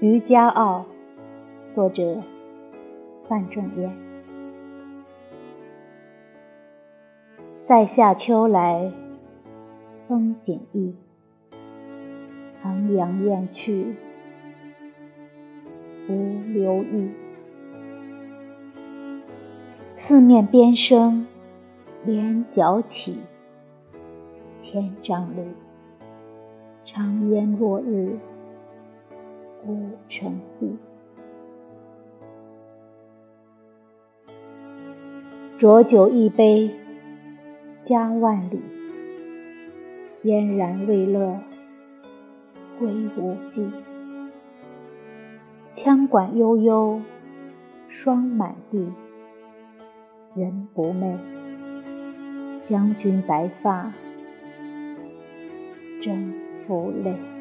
渔家傲》，作者范仲淹。塞下秋来风景异，衡阳雁去无留意。四面边声连角起，千丈路，长烟落日孤城闭。浊酒一杯家万里，燕然未勒归无计。羌管悠悠霜满地。人不寐，将军白发，征夫泪。